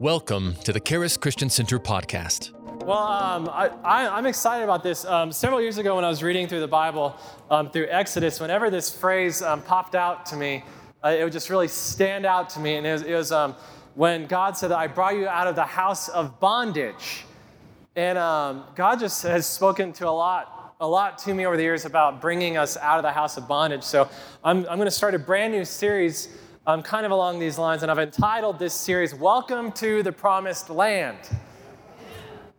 Welcome to the Charis Christian Center podcast. Well, um, I, am excited about this. Um, several years ago, when I was reading through the Bible, um, through Exodus, whenever this phrase um, popped out to me, uh, it would just really stand out to me. And it was, it was um, when God said I brought you out of the house of bondage. And um, God just has spoken to a lot, a lot to me over the years about bringing us out of the house of bondage. So I'm, I'm going to start a brand new series um, kind of along these lines, and I've entitled this series, Welcome to the Promised Land.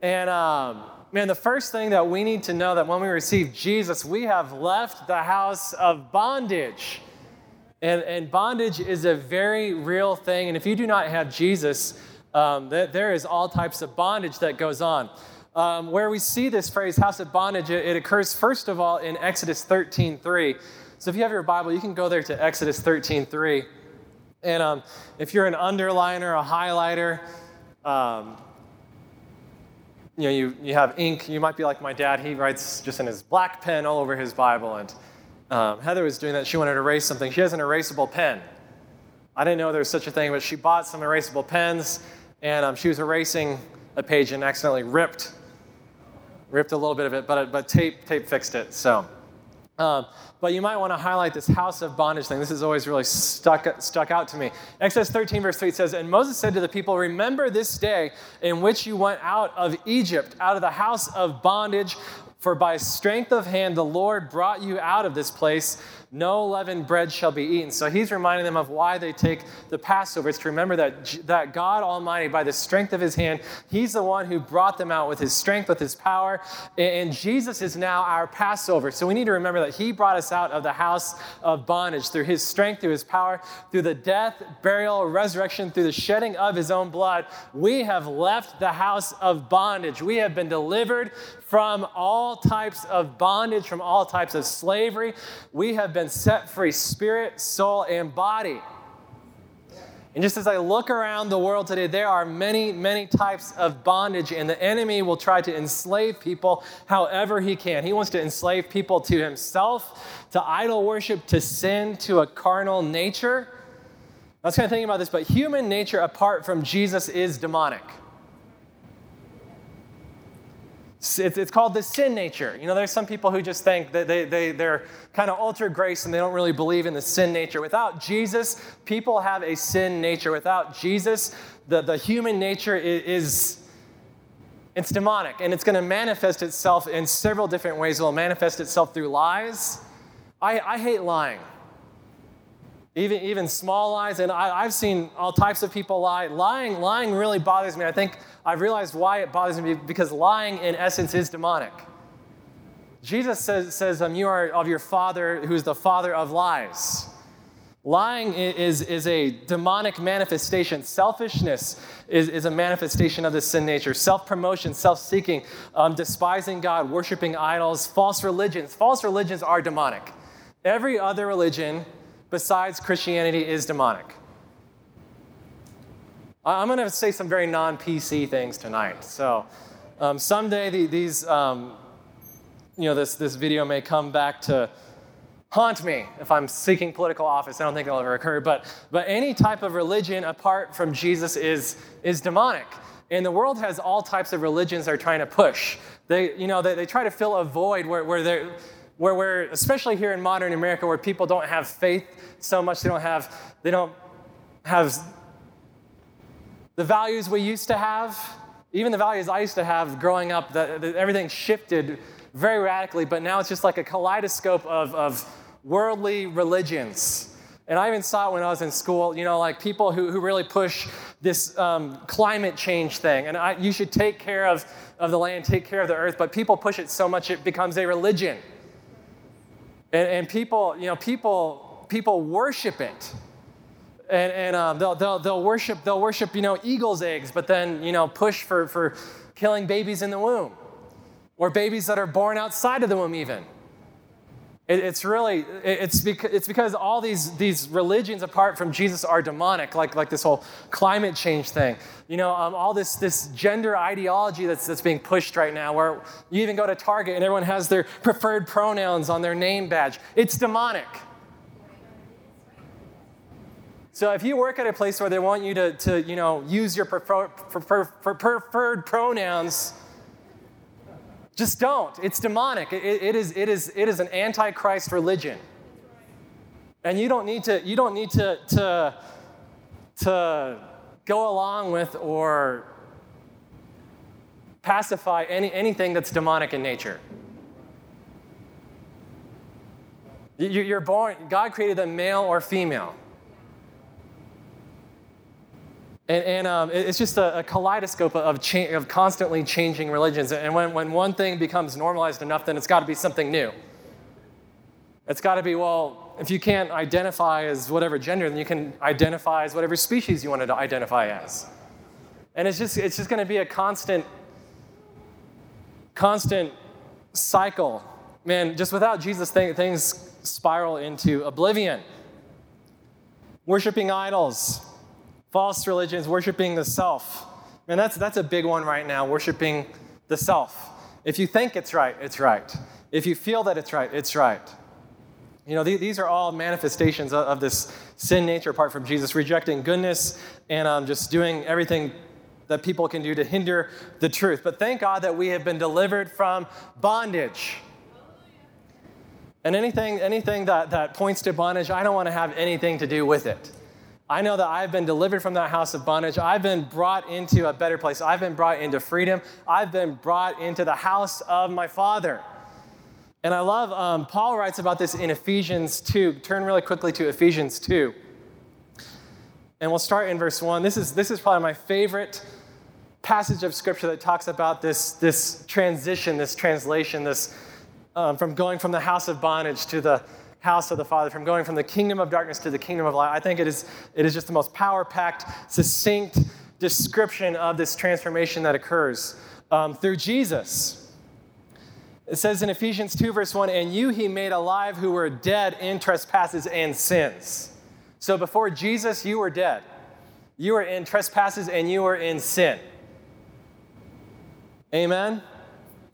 And um, man, the first thing that we need to know that when we receive Jesus, we have left the house of bondage. And, and bondage is a very real thing. And if you do not have Jesus, um, th- there is all types of bondage that goes on. Um, where we see this phrase, house of bondage, it, it occurs first of all in Exodus 13 3. So if you have your Bible, you can go there to Exodus 13 3. And um, if you're an underliner, a highlighter, um, you know, you, you have ink. You might be like my dad. He writes just in his black pen all over his Bible. And um, Heather was doing that. She wanted to erase something. She has an erasable pen. I didn't know there was such a thing, but she bought some erasable pens, and um, she was erasing a page and accidentally ripped, ripped a little bit of it, but, but tape, tape fixed it. So um, but you might want to highlight this house of bondage thing. This has always really stuck, stuck out to me. Exodus 13, verse 3 says, And Moses said to the people, Remember this day in which you went out of Egypt, out of the house of bondage, for by strength of hand the Lord brought you out of this place no leavened bread shall be eaten. So he's reminding them of why they take the Passover. It's to remember that, that God Almighty, by the strength of his hand, he's the one who brought them out with his strength, with his power. And Jesus is now our Passover. So we need to remember that he brought us out of the house of bondage through his strength, through his power, through the death, burial, resurrection, through the shedding of his own blood. We have left the house of bondage. We have been delivered from all types of bondage, from all types of slavery. We have been set free, spirit, soul, and body. And just as I look around the world today, there are many, many types of bondage, and the enemy will try to enslave people however he can. He wants to enslave people to himself, to idol worship, to sin, to a carnal nature. I was kind of thinking about this, but human nature apart from Jesus is demonic. It's, called the sin nature. You know, there's some people who just think that they, they, they're kind of ultra grace and they don't really believe in the sin nature. Without Jesus, people have a sin nature. Without Jesus, the, the human nature is, is it's demonic and it's going to manifest itself in several different ways. It will manifest itself through lies. I, I hate lying even, even small lies. And I, have seen all types of people lie. Lying, lying really bothers me. I think I've realized why it bothers me because lying, in essence, is demonic. Jesus says, says um, You are of your father who's the father of lies. Lying is, is a demonic manifestation. Selfishness is, is a manifestation of the sin nature. Self promotion, self seeking, um, despising God, worshiping idols, false religions. False religions are demonic. Every other religion besides Christianity is demonic. I'm going to say some very non PC things tonight. So um, someday the, these, um, you know, this, this video may come back to haunt me if I'm seeking political office. I don't think it'll ever occur. But, but any type of religion apart from Jesus is, is demonic. And the world has all types of religions they're trying to push. They, you know, they, they try to fill a void where, where they're where we're, especially here in modern America, where people don't have faith so much, they don't have, they don't have the values we used to have, even the values I used to have growing up, that, everything shifted very radically, but now it's just like a kaleidoscope of, of worldly religions. And I even saw it when I was in school, you know, like people who, who really push this um, climate change thing. And I, you should take care of, of the land, take care of the earth, but people push it so much it becomes a religion. And, and people, you know, people, people worship it. And, and um, they'll, they'll, they'll worship, they'll worship, you know, eagle's eggs, but then, you know, push for, for killing babies in the womb or babies that are born outside of the womb even. It, it's really, it's because, it's because all these, these religions apart from Jesus are demonic, like, like this whole climate change thing. You know, um, all this, this gender ideology that's, that's being pushed right now, where you even go to Target and everyone has their preferred pronouns on their name badge. It's demonic. So if you work at a place where they want you to, to you know, use your prefer, prefer, preferred pronouns, just don't. It's demonic. It, it, is, it, is, it is an antichrist religion. And you don't need to, you don't need to, to, to go along with or pacify any, anything that's demonic in nature. You're born, God created them male or female. And, and um, it's just a, a kaleidoscope of, cha- of constantly changing religions. And when, when one thing becomes normalized enough, then it's got to be something new. It's got to be, well, if you can't identify as whatever gender, then you can identify as whatever species you wanted to identify as. And it's just, it's just going to be a constant, constant cycle. Man, just without Jesus, things spiral into oblivion. Worshipping idols, False religions, worshiping the self. Man, that's, that's a big one right now, worshiping the self. If you think it's right, it's right. If you feel that it's right, it's right. You know, these are all manifestations of, this sin nature apart from Jesus, rejecting goodness and um, just doing everything that people can do to hinder the truth. But thank God that we have been delivered from bondage. And anything, anything that, that points to bondage, I don't want to have anything to do with it. I know that I've been delivered from that house of bondage. I've been brought into a better place. I've been brought into freedom. I've been brought into the house of my Father. And I love, um, Paul writes about this in Ephesians 2. Turn really quickly to Ephesians 2. And we'll start in verse 1. This is, this is probably my favorite passage of scripture that talks about this, this transition, this translation, this um, from going from the house of bondage to the house of the Father, from going from the kingdom of darkness to the kingdom of light. I think it is, it is just the most power packed, succinct description of this transformation that occurs um, through Jesus. It says in Ephesians 2, verse 1, and you he made alive who were dead in trespasses and sins. So before Jesus, you were dead. You were in trespasses and you were in sin. Amen?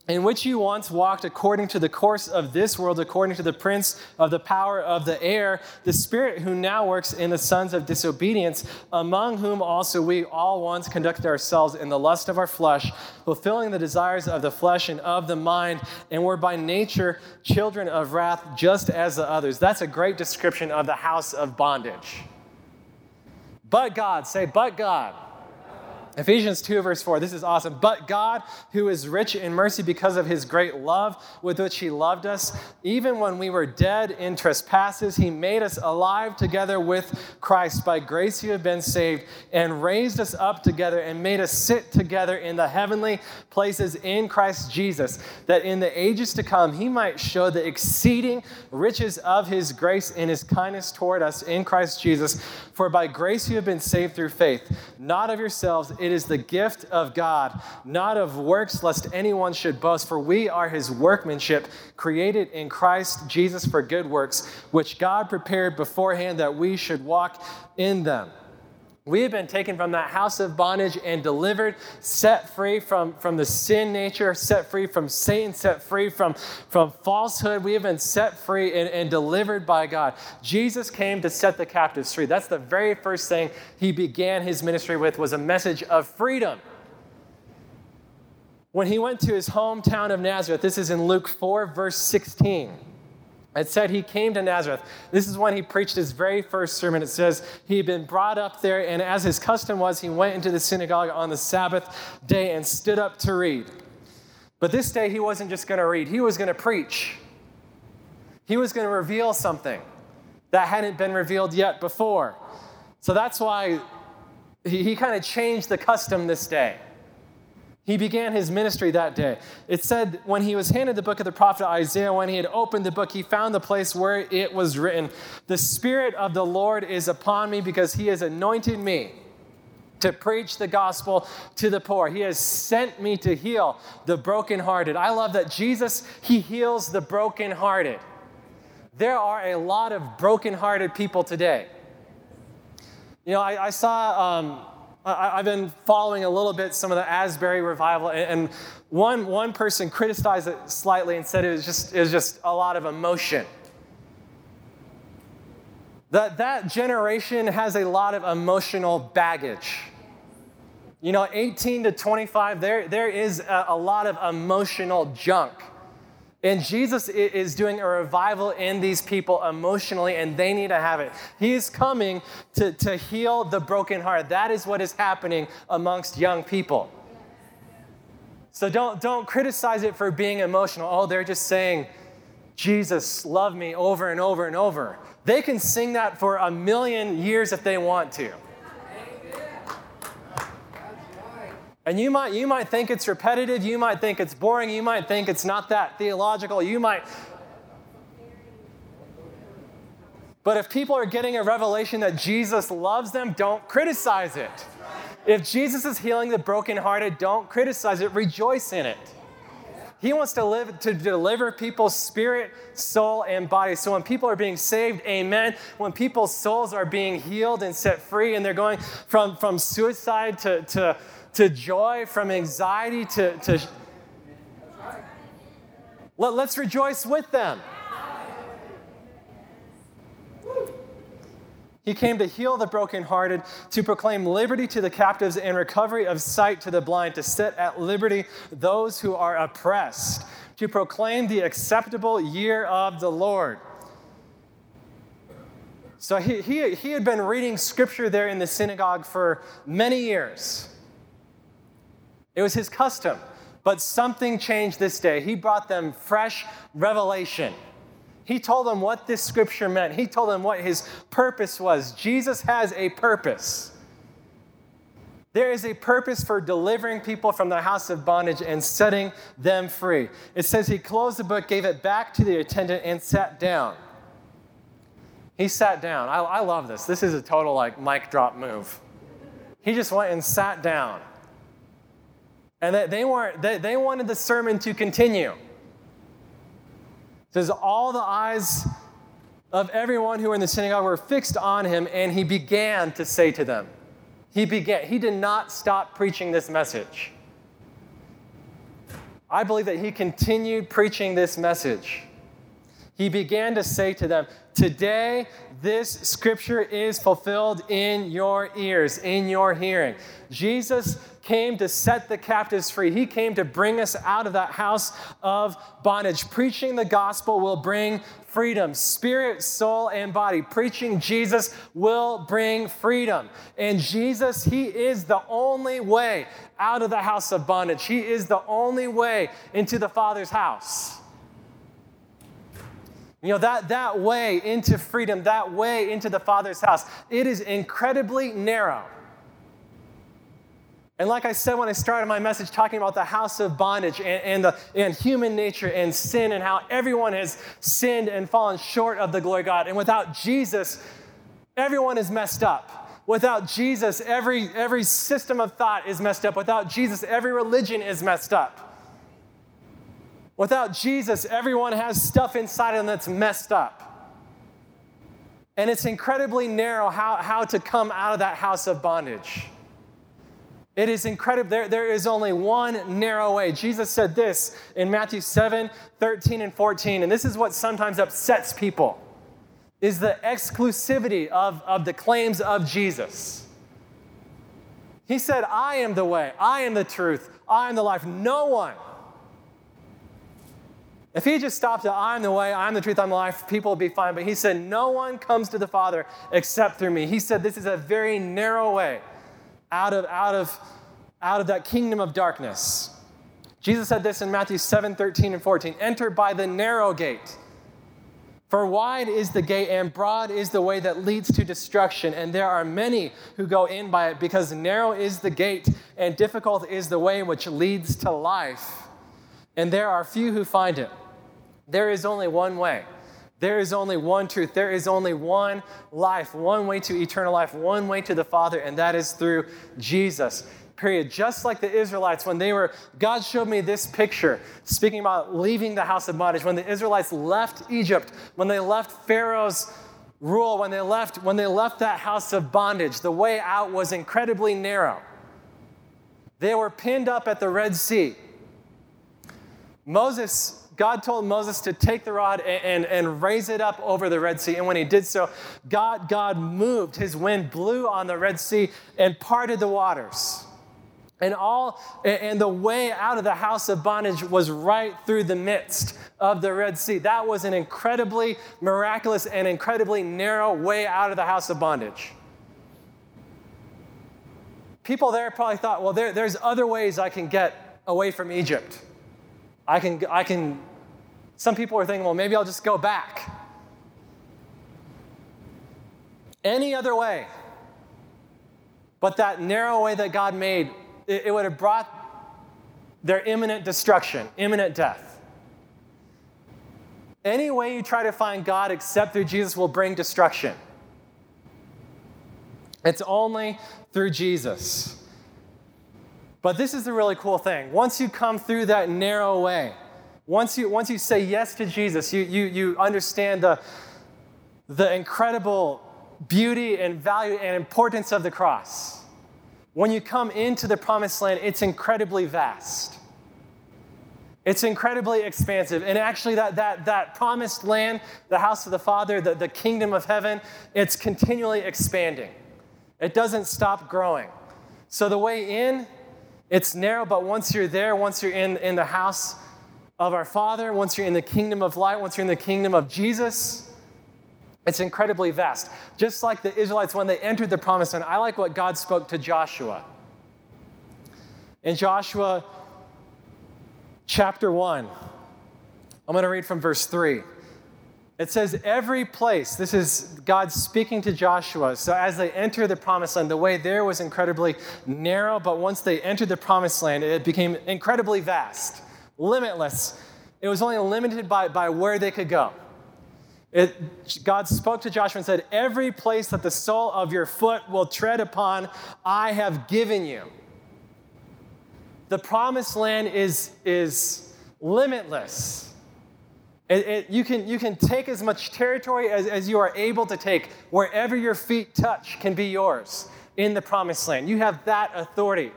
In which you once walked according to the course of this world, according to the prince of the power of the air, the spirit who now works in the sons of disobedience, among whom also we all once conducted ourselves in the lust of our flesh, fulfilling the desires of the flesh and of the mind, and were by nature children of wrath, just as the others. That's a great description of the house of bondage. But God, say, but God. Ephesians 2, verse 4, this is awesome. But God, who is rich in mercy because of his great love with which he loved us, even when we were dead in trespasses, he made us alive together with Christ. By grace you have been saved, and raised us up together and made us sit together in the heavenly places in Christ Jesus, that in the ages to come he might show the exceeding riches of his grace and his kindness toward us in Christ Jesus. For by grace you have been saved through faith, not of yourselves. It is the gift of God, not of works, lest anyone should boast. For we are his workmanship, created in Christ Jesus for good works, which God prepared beforehand that we should walk in them. We have been taken from that house of bondage and delivered, set free from, from the sin nature, set free from Satan, set free from, from falsehood. We have been set free and, and delivered by God. Jesus came to set the captives free. That's the very first thing he began his ministry with was a message of freedom. When he went to his hometown of Nazareth, this is in Luke 4, verse 16. It said he came to Nazareth. This is when he preached his very first sermon. It says he had been brought up there, and as his custom was, he went into the synagogue on the Sabbath day and stood up to read. But this day, he wasn't just going to read, he was going to preach. He was going to reveal something that hadn't been revealed yet before. So that's why he, he kind of changed the custom this day. He began his ministry that day. It said when he was handed the book of the prophet Isaiah, when he had opened the book, he found the place where it was written, The Spirit of the Lord is upon me because he has anointed me to preach the gospel to the poor. He has sent me to heal the brokenhearted. I love that Jesus, he heals the brokenhearted. There are a lot of brokenhearted people today. You know, I, I saw. Um, I, have been following a little bit some of the Asbury revival, and, one, one person criticized it slightly and said it was just, it was just a lot of emotion. That, that generation has a lot of emotional baggage. You know, 18 to 25, there, there is a, a lot of emotional junk. And Jesus is doing a revival in these people emotionally, and they need to have it. He is coming to, to heal the broken heart. That is what is happening amongst young people. So don't, don't criticize it for being emotional. Oh, they're just saying, Jesus, love me over and over and over. They can sing that for a million years if they want to. And you might, you might think it's repetitive, you might think it's boring, you might think it's not that theological, you might. But if people are getting a revelation that Jesus loves them, don't criticize it. If Jesus is healing the brokenhearted, don't criticize it, rejoice in it. He wants to live to deliver people's spirit, soul, and body. So when people are being saved, amen. When people's souls are being healed and set free, and they're going from, from suicide to, to, to joy, from anxiety to, to let, let's rejoice with them. He came to heal the brokenhearted, to proclaim liberty to the captives and recovery of sight to the blind, to set at liberty those who are oppressed, to proclaim the acceptable year of the Lord. So he, he, he had been reading scripture there in the synagogue for many years. It was his custom. But something changed this day. He brought them fresh revelation. He told them what this scripture meant. He told them what his purpose was. Jesus has a purpose. There is a purpose for delivering people from the house of bondage and setting them free. It says he closed the book, gave it back to the attendant, and sat down. He sat down. I, I love this. This is a total like mic drop move. He just went and sat down. And they, they, weren't, they, they wanted the sermon to continue says, All the eyes of everyone who were in the synagogue were fixed on him, and he began to say to them, He began, he did not stop preaching this message. I believe that he continued preaching this message. He began to say to them, Today, this scripture is fulfilled in your ears, in your hearing. Jesus came to set the captives free. He came to bring us out of that house of bondage. Preaching the gospel will bring freedom, spirit, soul, and body. Preaching Jesus will bring freedom. And Jesus, He is the only way out of the house of bondage. He is the only way into the Father's house. You know, that, that way into freedom, that way into the Father's house, it is incredibly narrow. And like I said when I started my message, talking about the house of bondage and, and, the, and human nature and sin and how everyone has sinned and fallen short of the glory of God. And without Jesus, everyone is messed up. Without Jesus, every, every system of thought is messed up. Without Jesus, every religion is messed up. Without Jesus, everyone has stuff inside of them that's messed up. And it's incredibly narrow how, how to come out of that house of bondage. It is incredible. There, there is only one narrow way. Jesus said this in Matthew 7 13 and 14, and this is what sometimes upsets people is the exclusivity of, of the claims of Jesus. He said, I am the way, I am the truth, I am the life. No one. If he just stopped at I'm the way, I'm the truth, I'm the life, people would be fine. But he said, No one comes to the Father except through me. He said, This is a very narrow way out of, out of, out of that kingdom of darkness. Jesus said this in Matthew 7 13 and 14 Enter by the narrow gate. For wide is the gate and broad is the way that leads to destruction, and there are many who go in by it, because narrow is the gate and difficult is the way which leads to life, and there are few who find it. There is only one way there is only one truth. There is only one life, one way to eternal life, one way to the Father, and that is through Jesus. Period. Just like the Israelites, when they were, God showed me this picture, speaking about leaving the house of bondage. When the Israelites left Egypt, when they left Pharaoh's rule, when they left, when they left that house of bondage, the way out was incredibly narrow. They were pinned up at the Red Sea. Moses God told Moses to take the rod and, and, and, raise it up over the Red Sea. And when he did so, God, God moved. His wind blew on the Red Sea and parted the waters. And all and the way out of the house of bondage was right through the midst of the Red Sea. That was an incredibly miraculous and incredibly narrow way out of the house of bondage. People there probably thought, well, there, there's other ways I can get away from Egypt. I can, I can, some people are thinking, well, maybe I'll just go back. Any other way. But that narrow way that God made, it, it would have brought their imminent destruction, imminent death. Any way you try to find God except through Jesus will bring destruction. It's only through Jesus. But this is the really cool thing. Once you come through that narrow way, once you, once you say yes to Jesus, you, you, you understand the, the incredible beauty and value and importance of the cross. When you come into the promised land, it's incredibly vast. It's incredibly expansive. And actually, that, that, that promised land, the house of the Father, the, the kingdom of heaven, it's continually expanding. It doesn't stop growing. So the way in it's narrow, but once you're there, once you're in, in the house of our Father, once you're in the kingdom of light, once you're in the kingdom of Jesus, it's incredibly vast. Just like the Israelites when they entered the promised land, I like what God spoke to Joshua. In Joshua chapter 1, I'm going to read from verse 3. It says, every place, this is God speaking to Joshua. So as they enter the promised land, the way there was incredibly narrow, but once they entered the promised land, it became incredibly vast, limitless. It was only limited by, by where they could go. It, God spoke to Joshua and said, Every place that the sole of your foot will tread upon, I have given you. The promised land is, is limitless. It, it, you, can, you can take as much territory as, as you are able to take. Wherever your feet touch can be yours in the promised land. You have that authority.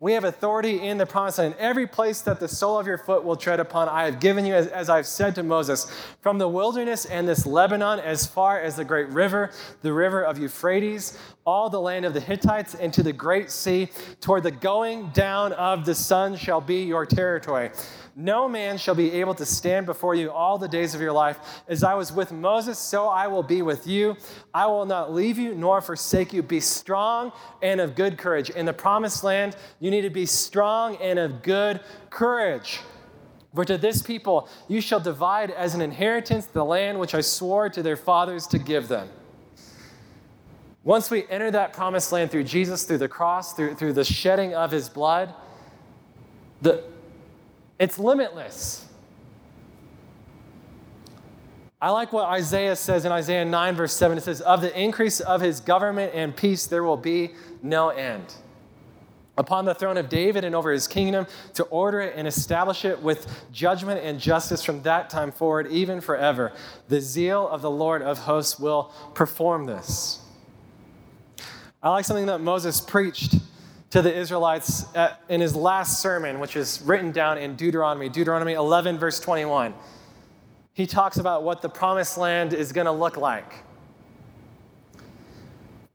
We have authority in the promised land. Every place that the sole of your foot will tread upon, I have given you, as, as, I've said to Moses, from the wilderness and this Lebanon, as far as the great river, the river of Euphrates, all the land of the Hittites, into the great sea, toward the going down of the sun shall be your territory. No man shall be able to stand before you all the days of your life. As I was with Moses, so I will be with you. I will not leave you nor forsake you. Be strong and of good courage. In the promised land, you need to be strong and of good courage. For to this people you shall divide as an inheritance the land which I swore to their fathers to give them. Once we enter that promised land through Jesus, through the cross, through, through the shedding of his blood, the, it's limitless. I like what Isaiah says in Isaiah 9, verse 7. It says, Of the increase of his government and peace, there will be no end. Upon the throne of David and over his kingdom, to order it and establish it with judgment and justice from that time forward, even forever. The zeal of the Lord of hosts will perform this. I like something that Moses preached to the Israelites at, in his last sermon, which is written down in Deuteronomy, Deuteronomy 11, verse 21. He talks about what the promised land is going to look like.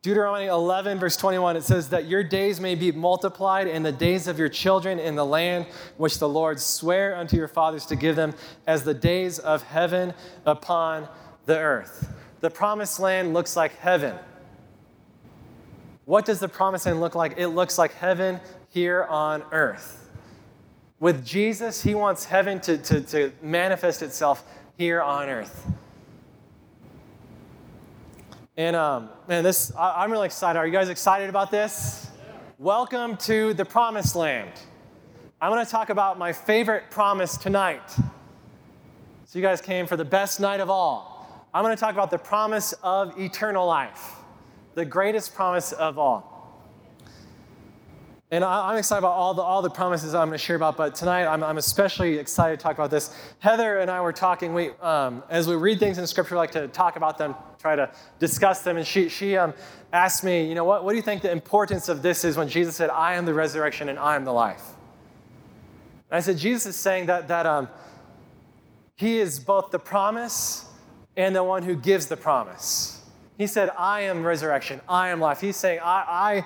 Deuteronomy 11, verse 21, it says that your days may be multiplied and the days of your children in the land which the Lord sware unto your fathers to give them as the days of heaven upon the earth. The promised land looks like heaven. What does the promised land look like? It looks like heaven here on earth. With Jesus, he wants heaven to, to, to manifest itself here on earth. And um, man, this I, am really excited. Are you guys excited about this? Welcome to the promised land. I'm going to talk about my favorite promise tonight. So you guys came for the best night of all. I'm going to talk about the promise of eternal life the greatest promise of all. And I'm excited about all the, all the promises I'm going to share about, but tonight I'm, I'm especially excited to talk about this. Heather and I were talking, we, um, as we read things in Scripture, we like to talk about them, try to discuss them. And she, she um, asked me, you know, what, what do you think the importance of this is when Jesus said, I am the resurrection and I am the life? And I said, Jesus is saying that, that um, He is both the promise and the one who gives the promise. He said, I am resurrection, I am life. He's saying, I,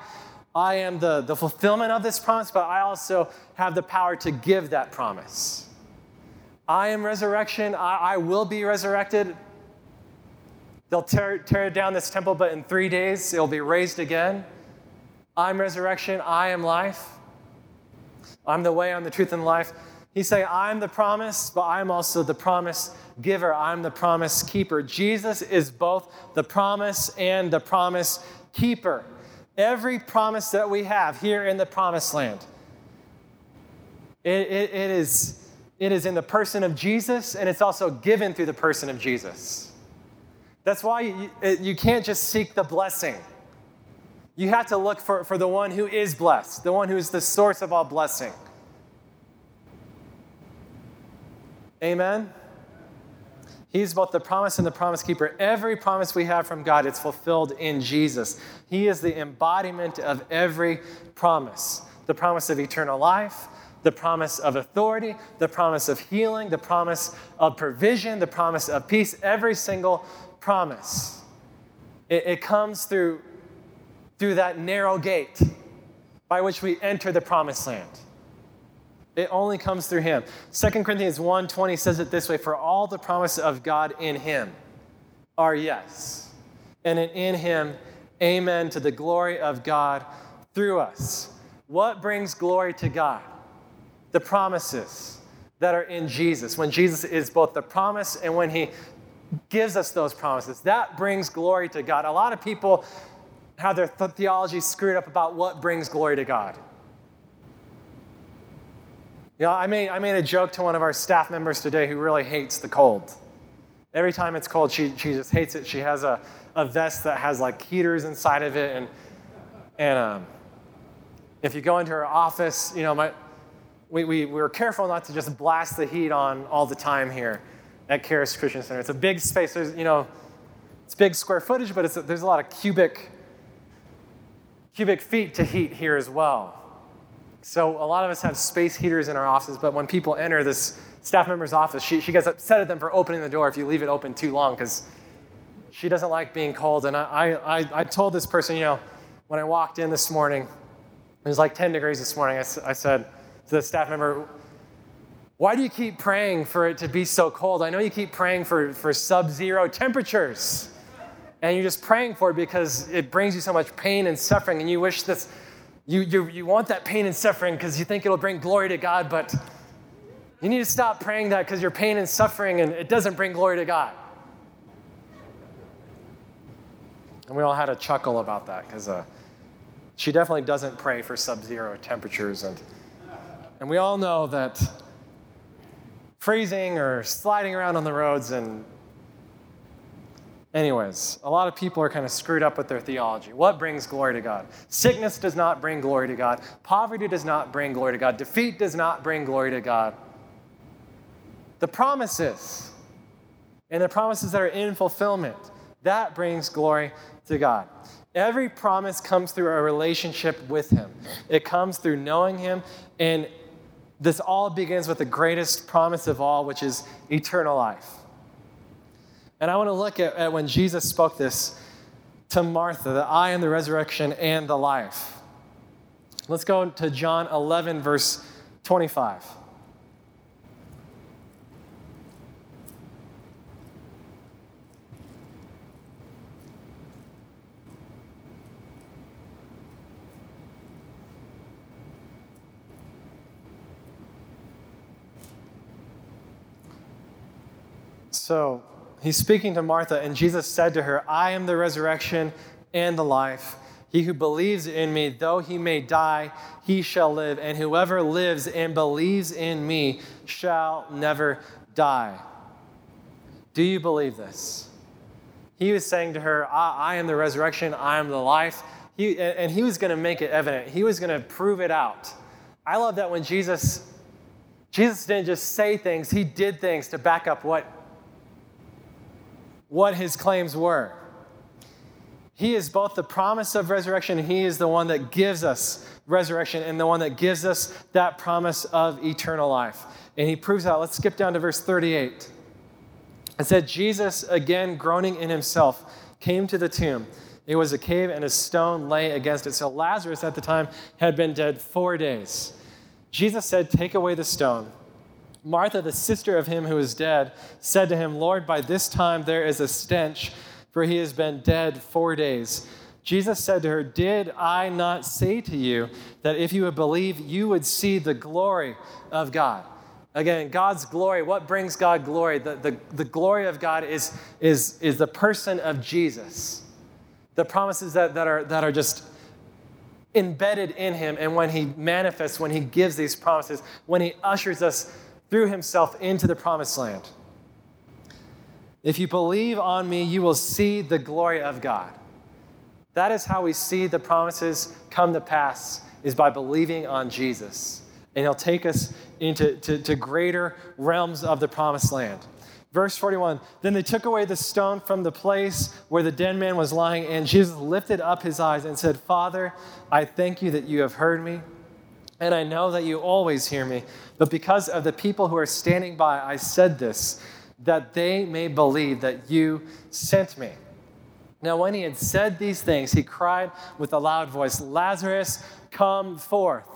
I, I am the, the fulfillment of this promise, but I also have the power to give that promise. I am resurrection, I, I will be resurrected. They'll tear, tear down this temple, but in three days it'll be raised again. I'm resurrection, I am life. I'm the way, I'm the truth, and life. He's saying, I'm the promise, but I'm also the promise giver. I'm the promise keeper. Jesus is both the promise and the promise keeper. Every promise that we have here in the promised land, it, it, it, is, it is in the person of Jesus, and it's also given through the person of Jesus. That's why you, you can't just seek the blessing. You have to look for, for the one who is blessed, the one who is the source of all blessing. Amen? He's both the promise and the promise keeper. Every promise we have from God, it's fulfilled in Jesus. He is the embodiment of every promise the promise of eternal life, the promise of authority, the promise of healing, the promise of provision, the promise of peace. Every single promise. It, it comes through, through that narrow gate by which we enter the promised land. It only comes through him. 2 Corinthians 1:20 says it this way, for all the promises of God in him are yes. And in him, amen to the glory of God through us. What brings glory to God? The promises that are in Jesus. When Jesus is both the promise and when he gives us those promises. That brings glory to God. A lot of people have their th- theology screwed up about what brings glory to God. You know, I made, I made a joke to one of our staff members today who really hates the cold. Every time it's cold, she, she just hates it. She has a, a vest that has like heaters inside of it. And, and um, if you go into her office, you know, my, we, we, we were careful not to just blast the heat on all the time here at Charis Christian Center. It's a big space. There's, you know, it's big square footage, but a, there's a lot of cubic, cubic feet to heat here as well. So a lot of us have space heaters in our offices, but when people enter this staff member's office, she, she gets upset at them for opening the door if you leave it open too long because she doesn't like being cold. And I, I, I told this person, you know, when I walked in this morning, it was like 10 degrees this morning, I, I said to the staff member, why do you keep praying for it to be so cold? I know you keep praying for, for sub zero temperatures. And you're just praying for it because it brings you so much pain and suffering. And you wish this, you, you, you want that pain and suffering because you think it'll bring glory to God. But you need to stop praying that because your pain and suffering and it doesn't bring glory to God. And we all had a chuckle about that because uh, she definitely doesn't pray for sub zero temperatures. And, and we all know that freezing or sliding around on the roads. And, anyways, a lot of people are kind of screwed up with their theology. What brings glory to God? Sickness does not bring glory to God, poverty does not bring glory to God, defeat does not bring glory to God. The promises and the promises that are in fulfillment, that brings glory to God. Every promise comes through a relationship with Him. It comes through knowing Him and this all begins with the greatest promise of all, which is eternal life. And I want to look at, at when Jesus spoke this to Martha that I am the resurrection and the life. Let's go to John 11, verse 25. So he's speaking to Martha, and Jesus said to her, I am the resurrection and the life. He who believes in me, though he may die, he shall live. And whoever lives and believes in me shall never die. Do you believe this? He was saying to her, I, I am the resurrection, I am the life. He, and he was going to make it evident, he was going to prove it out. I love that when Jesus, Jesus didn't just say things, he did things to back up what what his claims were. He is both the promise of resurrection, he is the one that gives us resurrection and the one that gives us that promise of eternal life. And he proves that. Let's skip down to verse 38. It said, Jesus, again groaning in himself, came to the tomb. It was a cave, and a stone lay against it. So Lazarus at the time had been dead four days. Jesus said, Take away the stone. Martha, the sister of him who is dead, said to him, Lord, by this time there is a stench, for he has been dead four days. Jesus said to her, Did I not say to you that if you would believe, you would see the glory of God? Again, God's glory, what brings God glory? The, the, the glory of God is, is, is the person of Jesus. The promises that, that, are, that are just embedded in him. And when he manifests, when he gives these promises, when he ushers us through himself into the promised land. If you believe on me, you will see the glory of God. That is how we see the promises come to pass, is by believing on Jesus. And he'll take us into to, to greater realms of the promised land. Verse 41 Then they took away the stone from the place where the dead man was lying, and Jesus lifted up his eyes and said, Father, I thank you that you have heard me, and I know that you always hear me. But because of the people who are standing by, I said this, that they may believe that you sent me. Now, when he had said these things, he cried with a loud voice, Lazarus, come forth.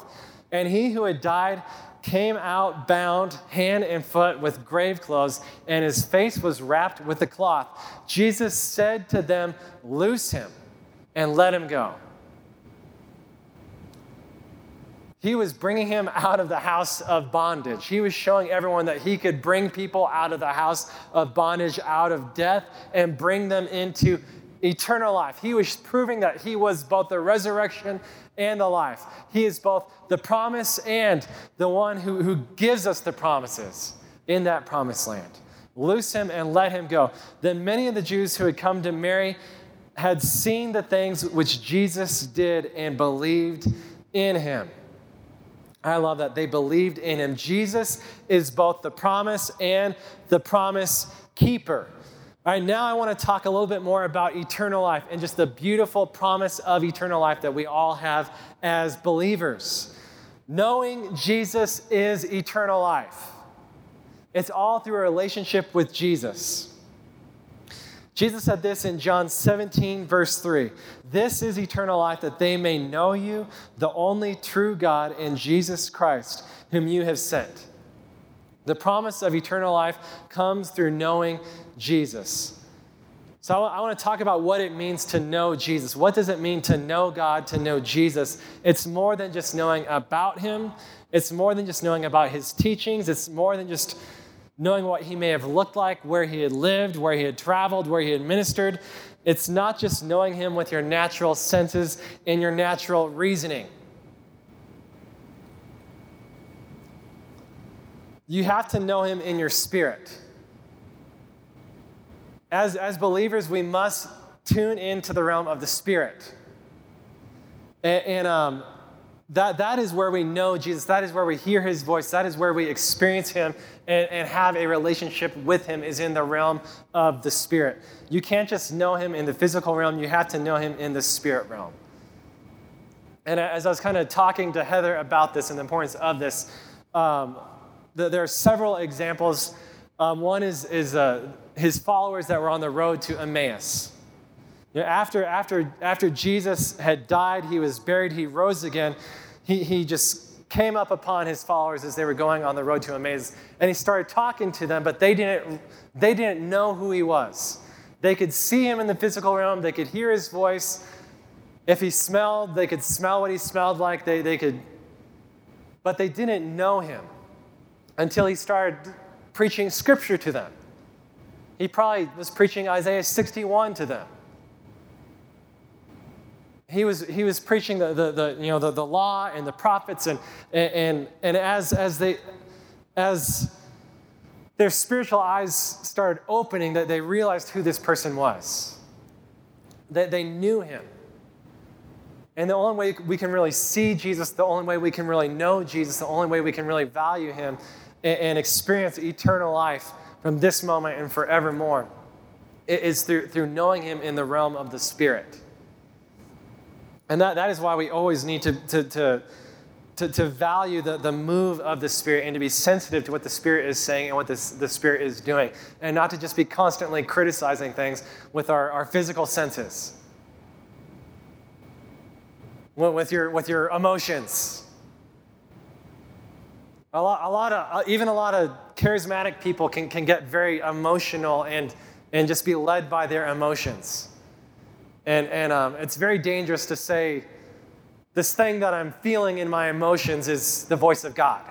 And he who had died came out bound hand and foot with grave clothes, and his face was wrapped with a cloth. Jesus said to them, Loose him and let him go. He was bringing him out of the house of bondage. He was showing everyone that he could bring people out of the house of bondage, out of death, and bring them into eternal life. He was proving that he was both the resurrection and the life. He is both the promise and the one who, who gives us the promises in that promised land. Loose him and let him go. Then many of the Jews who had come to Mary had seen the things which Jesus did and believed in him. I love that. They believed in him. Jesus is both the promise and the promise keeper. All right, now I want to talk a little bit more about eternal life and just the beautiful promise of eternal life that we all have as believers. Knowing Jesus is eternal life, it's all through a relationship with Jesus. Jesus said this in John 17, verse 3 This is eternal life, that they may know you, the only true God, and Jesus Christ, whom you have sent. The promise of eternal life comes through knowing Jesus. So I want to talk about what it means to know Jesus. What does it mean to know God, to know Jesus? It's more than just knowing about Him, it's more than just knowing about His teachings, it's more than just knowing what He may have looked like, where He had lived, where He had traveled, where He had ministered. It's not just knowing Him with your natural senses and your natural reasoning. You have to know him in your spirit. As, as believers, we must tune into the realm of the spirit. And, and um, that, that is where we know Jesus. That is where we hear his voice. That is where we experience him and, and have a relationship with him, is in the realm of the spirit. You can't just know him in the physical realm, you have to know him in the spirit realm. And as I was kind of talking to Heather about this and the importance of this, um, there are several examples. Um, one is, is uh, his followers that were on the road to Emmaus. You know, after, after, after Jesus had died, he was buried, he rose again, he, he just came up upon his followers as they were going on the road to Emmaus, and he started talking to them, but they didn't, they didn't know who he was. They could see him in the physical realm, they could hear his voice. If he smelled, they could smell what he smelled like, they, they could, but they didn't know him until he started preaching scripture to them. He probably was preaching Isaiah 61 to them. He was, he was preaching the, the, the, you know, the, the law and the prophets, and, and, and as, as, they, as their spiritual eyes started opening, that they realized who this person was. That they knew him. And the only way we can really see Jesus, the only way we can really know Jesus, the only way we can really value him and experience eternal life from this moment and forevermore is through, through knowing Him in the realm of the Spirit. And that, that is why we always need to, to, to to, to value the, the move of the Spirit and to be sensitive to what the Spirit is saying and what this, the Spirit is doing, and not to just be constantly criticizing things with our, our physical senses, with your, with your emotions. A lot, a lot of, uh, even a lot of charismatic people can, can get very emotional and, and just be led by their emotions. And, and um, it's very dangerous to say, this thing that I'm feeling in my emotions is the voice of God.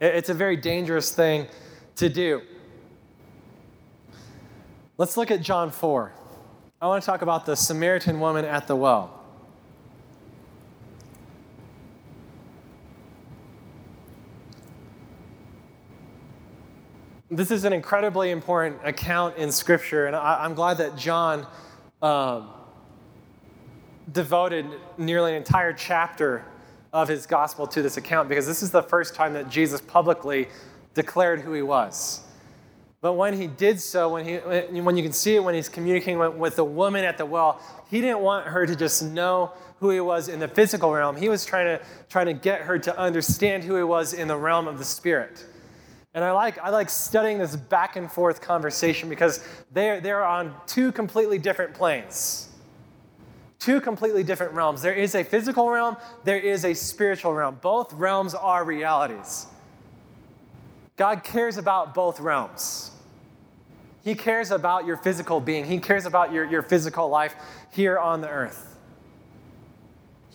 It's a very dangerous thing to do. Let's look at John 4. I want to talk about the Samaritan woman at the well. This is an incredibly important account in Scripture, and I, am glad that John um, devoted nearly an entire chapter of his gospel to this account because this is the first time that Jesus publicly declared who he was. But when he did so, when, he, when you can see it when he's communicating with the woman at the well, he didn't want her to just know who he was in the physical realm. He was trying to, trying to get her to understand who he was in the realm of the spirit. And I like, I like studying this back and forth conversation because they're, they're on two completely different planes two completely different realms. There is a physical realm, there is a spiritual realm. Both realms are realities. God cares about both realms. He cares about your physical being, He cares about your, your physical life here on the earth.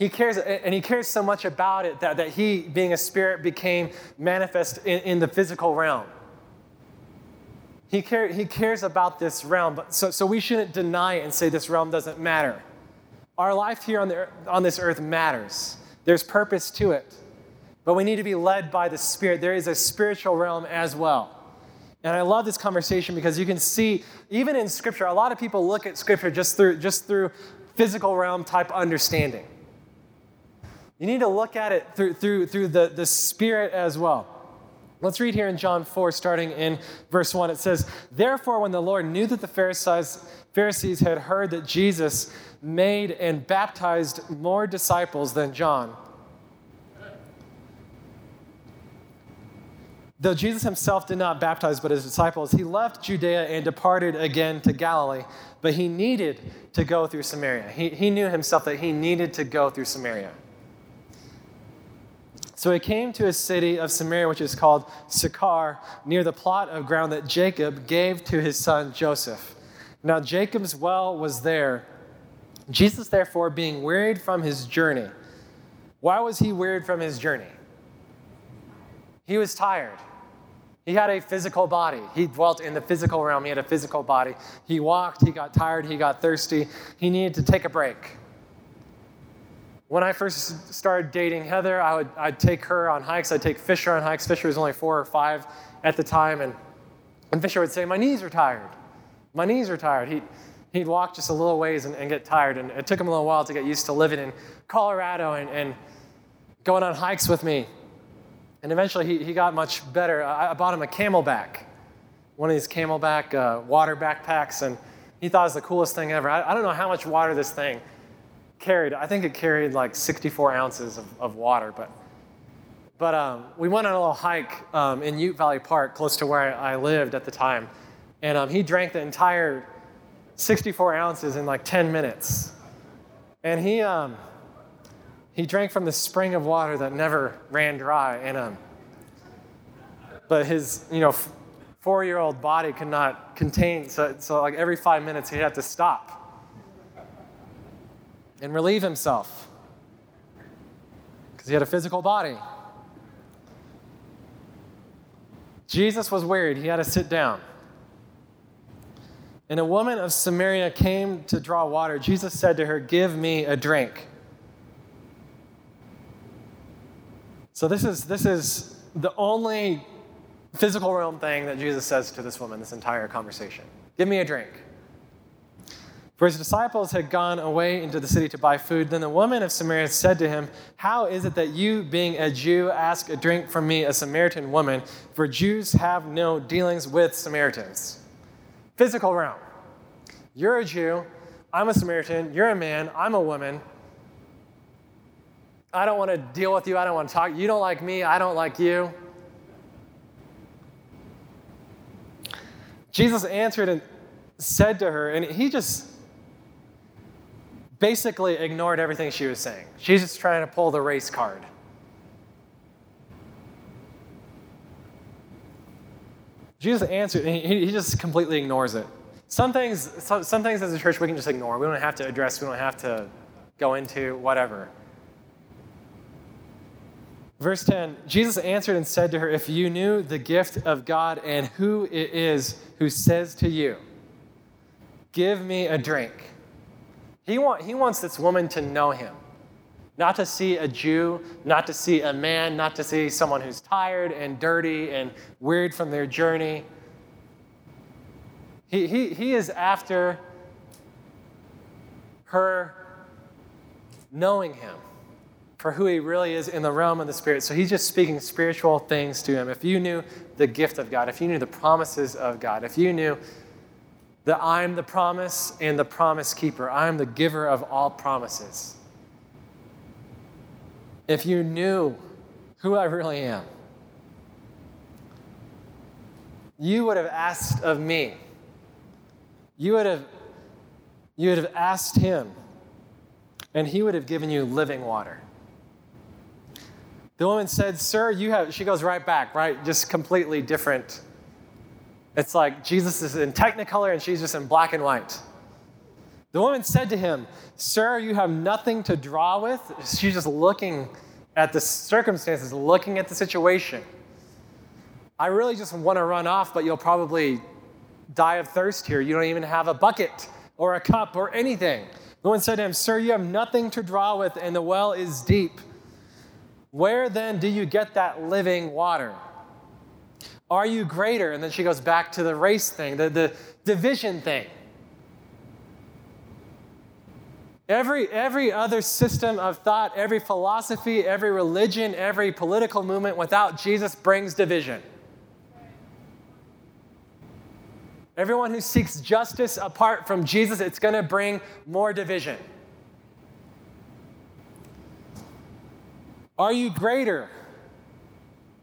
He cares, and He cares so much about it that, that He, being a spirit, became manifest in, in the physical realm. He, care, he cares about this realm, but so, so we shouldn't deny it and say this realm doesn't matter. Our life here on, the, on this earth matters, there's purpose to it. But we need to be led by the Spirit. There is a spiritual realm as well. And I love this conversation because you can see, even in Scripture, a lot of people look at Scripture just through, just through physical realm type understanding. You need to look at it through, through, through the, the Spirit as well. Let's read here in John 4, starting in verse 1. It says, Therefore, when the Lord knew that the Pharisees, Pharisees had heard that Jesus made and baptized more disciples than John. Though Jesus himself did not baptize but his disciples, he left Judea and departed again to Galilee. But he needed to go through Samaria. He, he knew himself that he needed to go through Samaria. So he came to a city of Samaria, which is called Sychar, near the plot of ground that Jacob gave to his son Joseph. Now Jacob's well was there. Jesus, therefore, being wearied from his journey. Why was he wearied from his journey? He was tired. He had a physical body. He dwelt in the physical realm. He had a physical body. He walked, he got tired, he got thirsty. He needed to take a break. When I first started dating Heather, I would, I'd take her on hikes. I'd take Fisher on hikes. Fisher was only four or five at the time. And, and Fisher would say, My knees are tired. My knees are tired. He, he'd walk just a little ways and, and, get tired. And it took him a little while to get used to living in Colorado and, and going on hikes with me. And eventually he, he got much better. I, I bought him a CamelBak, one of these CamelBak uh, water backpacks, and he thought it was the coolest thing ever. I, I, don't know how much water this thing carried. I think it carried like 64 ounces of, of water, but but um, we went on a little hike um, in Ute Valley Park, close to where I lived at the time. And um, he drank the entire 64 ounces in like 10 minutes. And he, um, he drank from the spring of water that never ran dry. And, um, but his, you know, four year old body could not contain, so, so like every five minutes he'd have to stop and relieve himself because he had a physical body. Jesus was worried, he had to sit down. And a woman of Samaria came to draw water. Jesus said to her, Give me a drink. So, this is, this is the only physical realm thing that Jesus says to this woman this entire conversation Give me a drink. For his disciples had gone away into the city to buy food. Then the woman of Samaria said to him, How is it that you, being a Jew, ask a drink from me, a Samaritan woman? For Jews have no dealings with Samaritans physical realm. You're a Jew, I'm a Samaritan, you're a man, I'm a woman. I don't want to deal with you. I don't want to talk. You don't like me. I don't like you. Jesus answered and said to her, and he just basically ignored everything she was saying. She's just trying to pull the race card. Jesus answered, he, he just completely ignores it. Some things, some, some things as a church we can just ignore. We don't have to address, we don't have to go into, whatever. Verse 10 Jesus answered and said to her, If you knew the gift of God and who it is who says to you, Give me a drink. He, want, he wants this woman to know him, not to see a Jew, not to see a man, not to see someone who's tired and dirty and weird from their journey. He, he, he is after her knowing him for who he really is in the realm of the Spirit. So he's just speaking spiritual things to him. If you knew the gift of God, if you knew the promises of God, if you knew that I'm the promise and the promise keeper, I'm the giver of all promises. If you knew who I really am, you would have asked of me. You would have, you would have asked him, and he would have given you living water. The woman said, Sir, you have, she goes right back, right? Just completely different. It's like Jesus is in technicolor and she's just in black and white. The woman said to him, Sir, you have nothing to draw with. She's just looking at the circumstances, looking at the situation. I really just want to run off, but you'll probably die of thirst here. You don't even have a bucket or a cup or anything. The woman said to him, Sir, you have nothing to draw with, and the well is deep. Where then do you get that living water? Are you greater? And then she goes back to the race thing, the, the division thing. Every, every other system of thought, every philosophy, every religion, every political movement without Jesus brings division. Everyone who seeks justice apart from Jesus, it's going to bring more division. Are you greater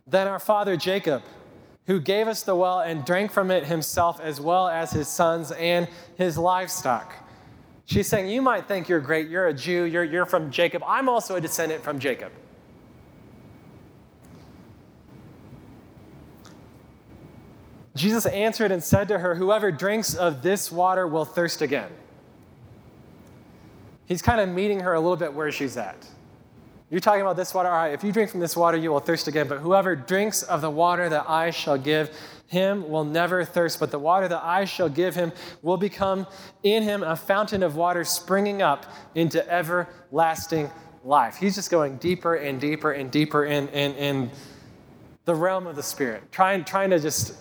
than our father Jacob, who gave us the well and drank from it himself, as well as his sons and his livestock? She's saying, You might think you're great. You're a Jew. You're, you're from Jacob. I'm also a descendant from Jacob. Jesus answered and said to her, Whoever drinks of this water will thirst again. He's kind of meeting her a little bit where she's at. You're talking about this water. All right, if you drink from this water, you will thirst again. But whoever drinks of the water that I shall give him will never thirst. But the water that I shall give him will become in him a fountain of water springing up into everlasting life. He's just going deeper and deeper and deeper in, in, in the realm of the Spirit, trying, trying to just.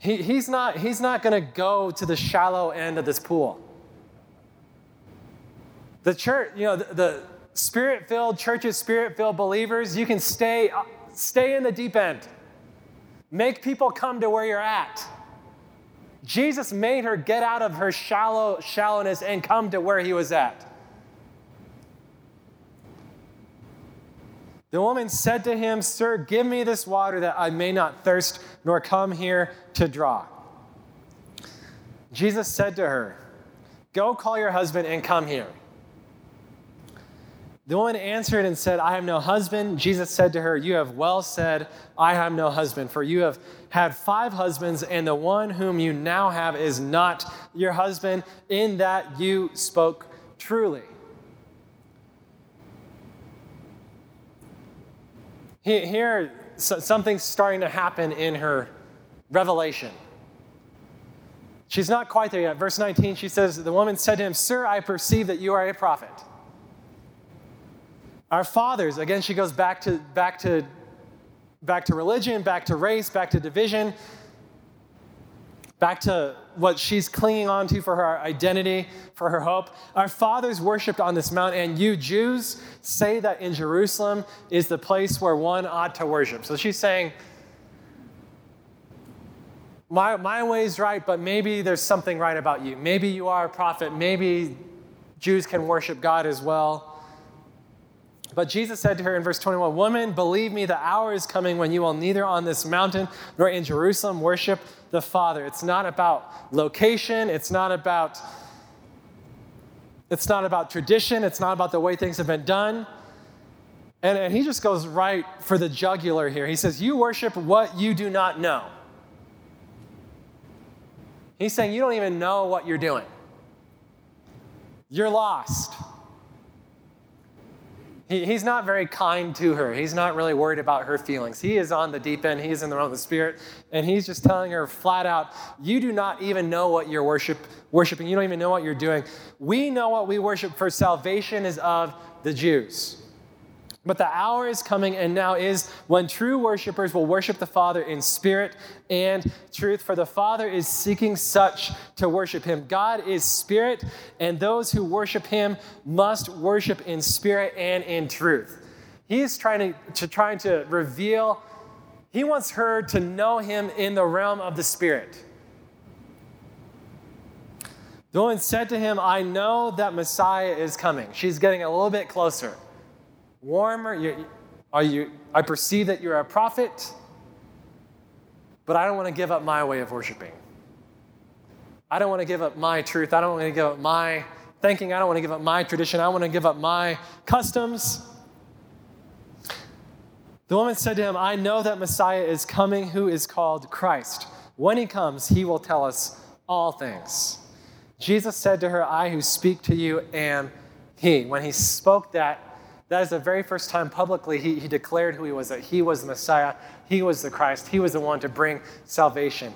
He, he's not, he's not going to go to the shallow end of this pool. The church, you know, the, the spirit filled churches, spirit filled believers, you can stay, uh, stay in the deep end. Make people come to where you're at. Jesus made her get out of her shallow shallowness and come to where he was at. The woman said to him, Sir, give me this water that I may not thirst nor come here to draw. Jesus said to her, Go call your husband and come here. The woman answered and said, I have no husband. Jesus said to her, You have well said, I have no husband, for you have had five husbands, and the one whom you now have is not your husband, in that you spoke truly. Here, something's starting to happen in her revelation. She's not quite there yet. Verse 19, she says, The woman said to him, Sir, I perceive that you are a prophet. Our fathers, again, she goes back to, back to, back to religion, back to race, back to division, back to what she's clinging on to for her identity, for her hope. Our fathers worshiped on this mount, and you Jews say that in Jerusalem is the place where one ought to worship. So she's saying, my, my way's right, but maybe there's something right about you. Maybe you are a prophet. Maybe Jews can worship God as well. But Jesus said to her in verse 21 Woman, believe me, the hour is coming when you will neither on this mountain nor in Jerusalem worship the Father. It's not about location, it's not about. It's not about tradition. It's not about the way things have been done. And, and he just goes right for the jugular here. He says, You worship what you do not know. He's saying, You don't even know what you're doing. You're lost. He, he's not very kind to her. He's not really worried about her feelings. He is on the deep end, he's in the realm of the Spirit, and he's just telling her flat out, You do not even know what you're worship, worshiping. You don't even know what you're doing. We know what we worship, for salvation is of the Jews. But the hour is coming and now is when true worshipers will worship the Father in spirit and truth, for the Father is seeking such to worship him. God is spirit, and those who worship him must worship in spirit and in truth. He's trying to, to trying to reveal, he wants her to know him in the realm of the spirit. The woman said to him, I know that Messiah is coming. She's getting a little bit closer warmer. You, are you, I perceive that you're a prophet, but I don't want to give up my way of worshiping. I don't want to give up my truth. I don't want to give up my thinking. I don't want to give up my tradition. I want to give up my customs. The woman said to him, I know that Messiah is coming who is called Christ. When he comes, he will tell us all things. Jesus said to her, I who speak to you am he. When he spoke that, that is the very first time publicly he, he declared who he was, that he was the Messiah, he was the Christ, he was the one to bring salvation.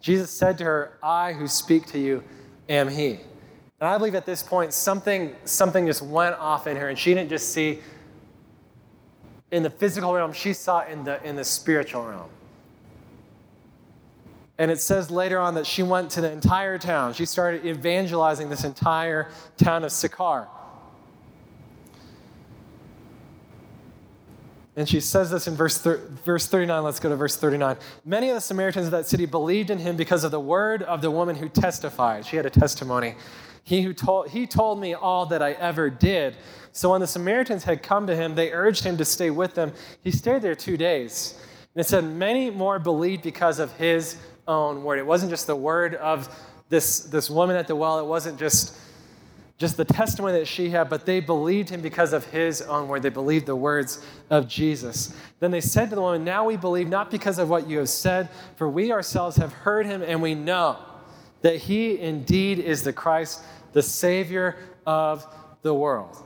Jesus said to her, I who speak to you am he. And I believe at this point something, something just went off in her, and she didn't just see in the physical realm, she saw in the, in the spiritual realm. And it says later on that she went to the entire town. She started evangelizing this entire town of Sychar. And she says this in verse, thir- verse 39. Let's go to verse 39. Many of the Samaritans of that city believed in him because of the word of the woman who testified. She had a testimony. He, who told, he told me all that I ever did. So when the Samaritans had come to him, they urged him to stay with them. He stayed there two days. And it said, Many more believed because of his own word. It wasn't just the word of this, this woman at the well, it wasn't just just the testimony that she had, but they believed him because of his own word. They believed the words of Jesus. Then they said to the woman, Now we believe not because of what you have said, for we ourselves have heard him and we know that he indeed is the Christ, the Savior of the world.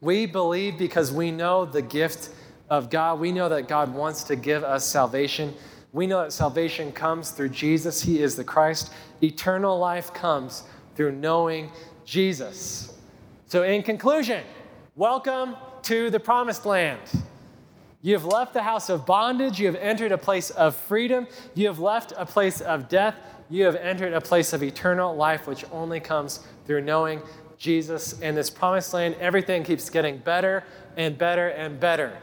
We believe because we know the gift of God. We know that God wants to give us salvation. We know that salvation comes through Jesus. He is the Christ. Eternal life comes through knowing Jesus. So, in conclusion, welcome to the promised land. You have left the house of bondage. You have entered a place of freedom. You have left a place of death. You have entered a place of eternal life, which only comes through knowing Jesus. In this promised land, everything keeps getting better and better and better.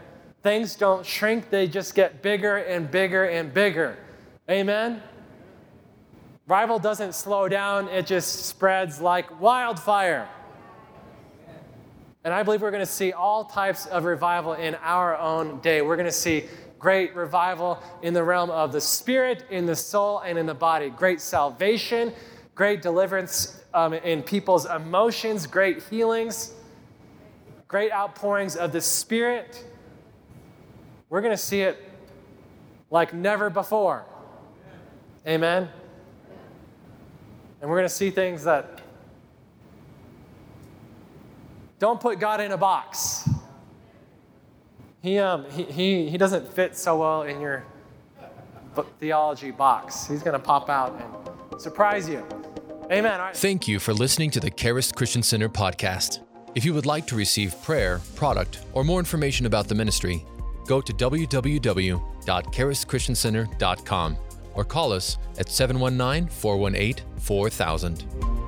Things don't shrink, they just get bigger and bigger and bigger. Amen? Revival doesn't slow down, it just spreads like wildfire. And I believe we're going to see all types of revival in our own day. We're going to see great revival in the realm of the spirit, in the soul, and in the body. Great salvation, great deliverance um, in people's emotions, great healings, great outpourings of the spirit. We're going to see it like never before. Amen. And we're going to see things that don't put God in a box. He, um, he, he, he doesn't fit so well in your theology box. He's going to pop out and surprise you. Amen. Right. Thank you for listening to the Charis Christian Center podcast. If you would like to receive prayer, product, or more information about the ministry, go to www.charischristiancenter.com or call us at 719 418 4000.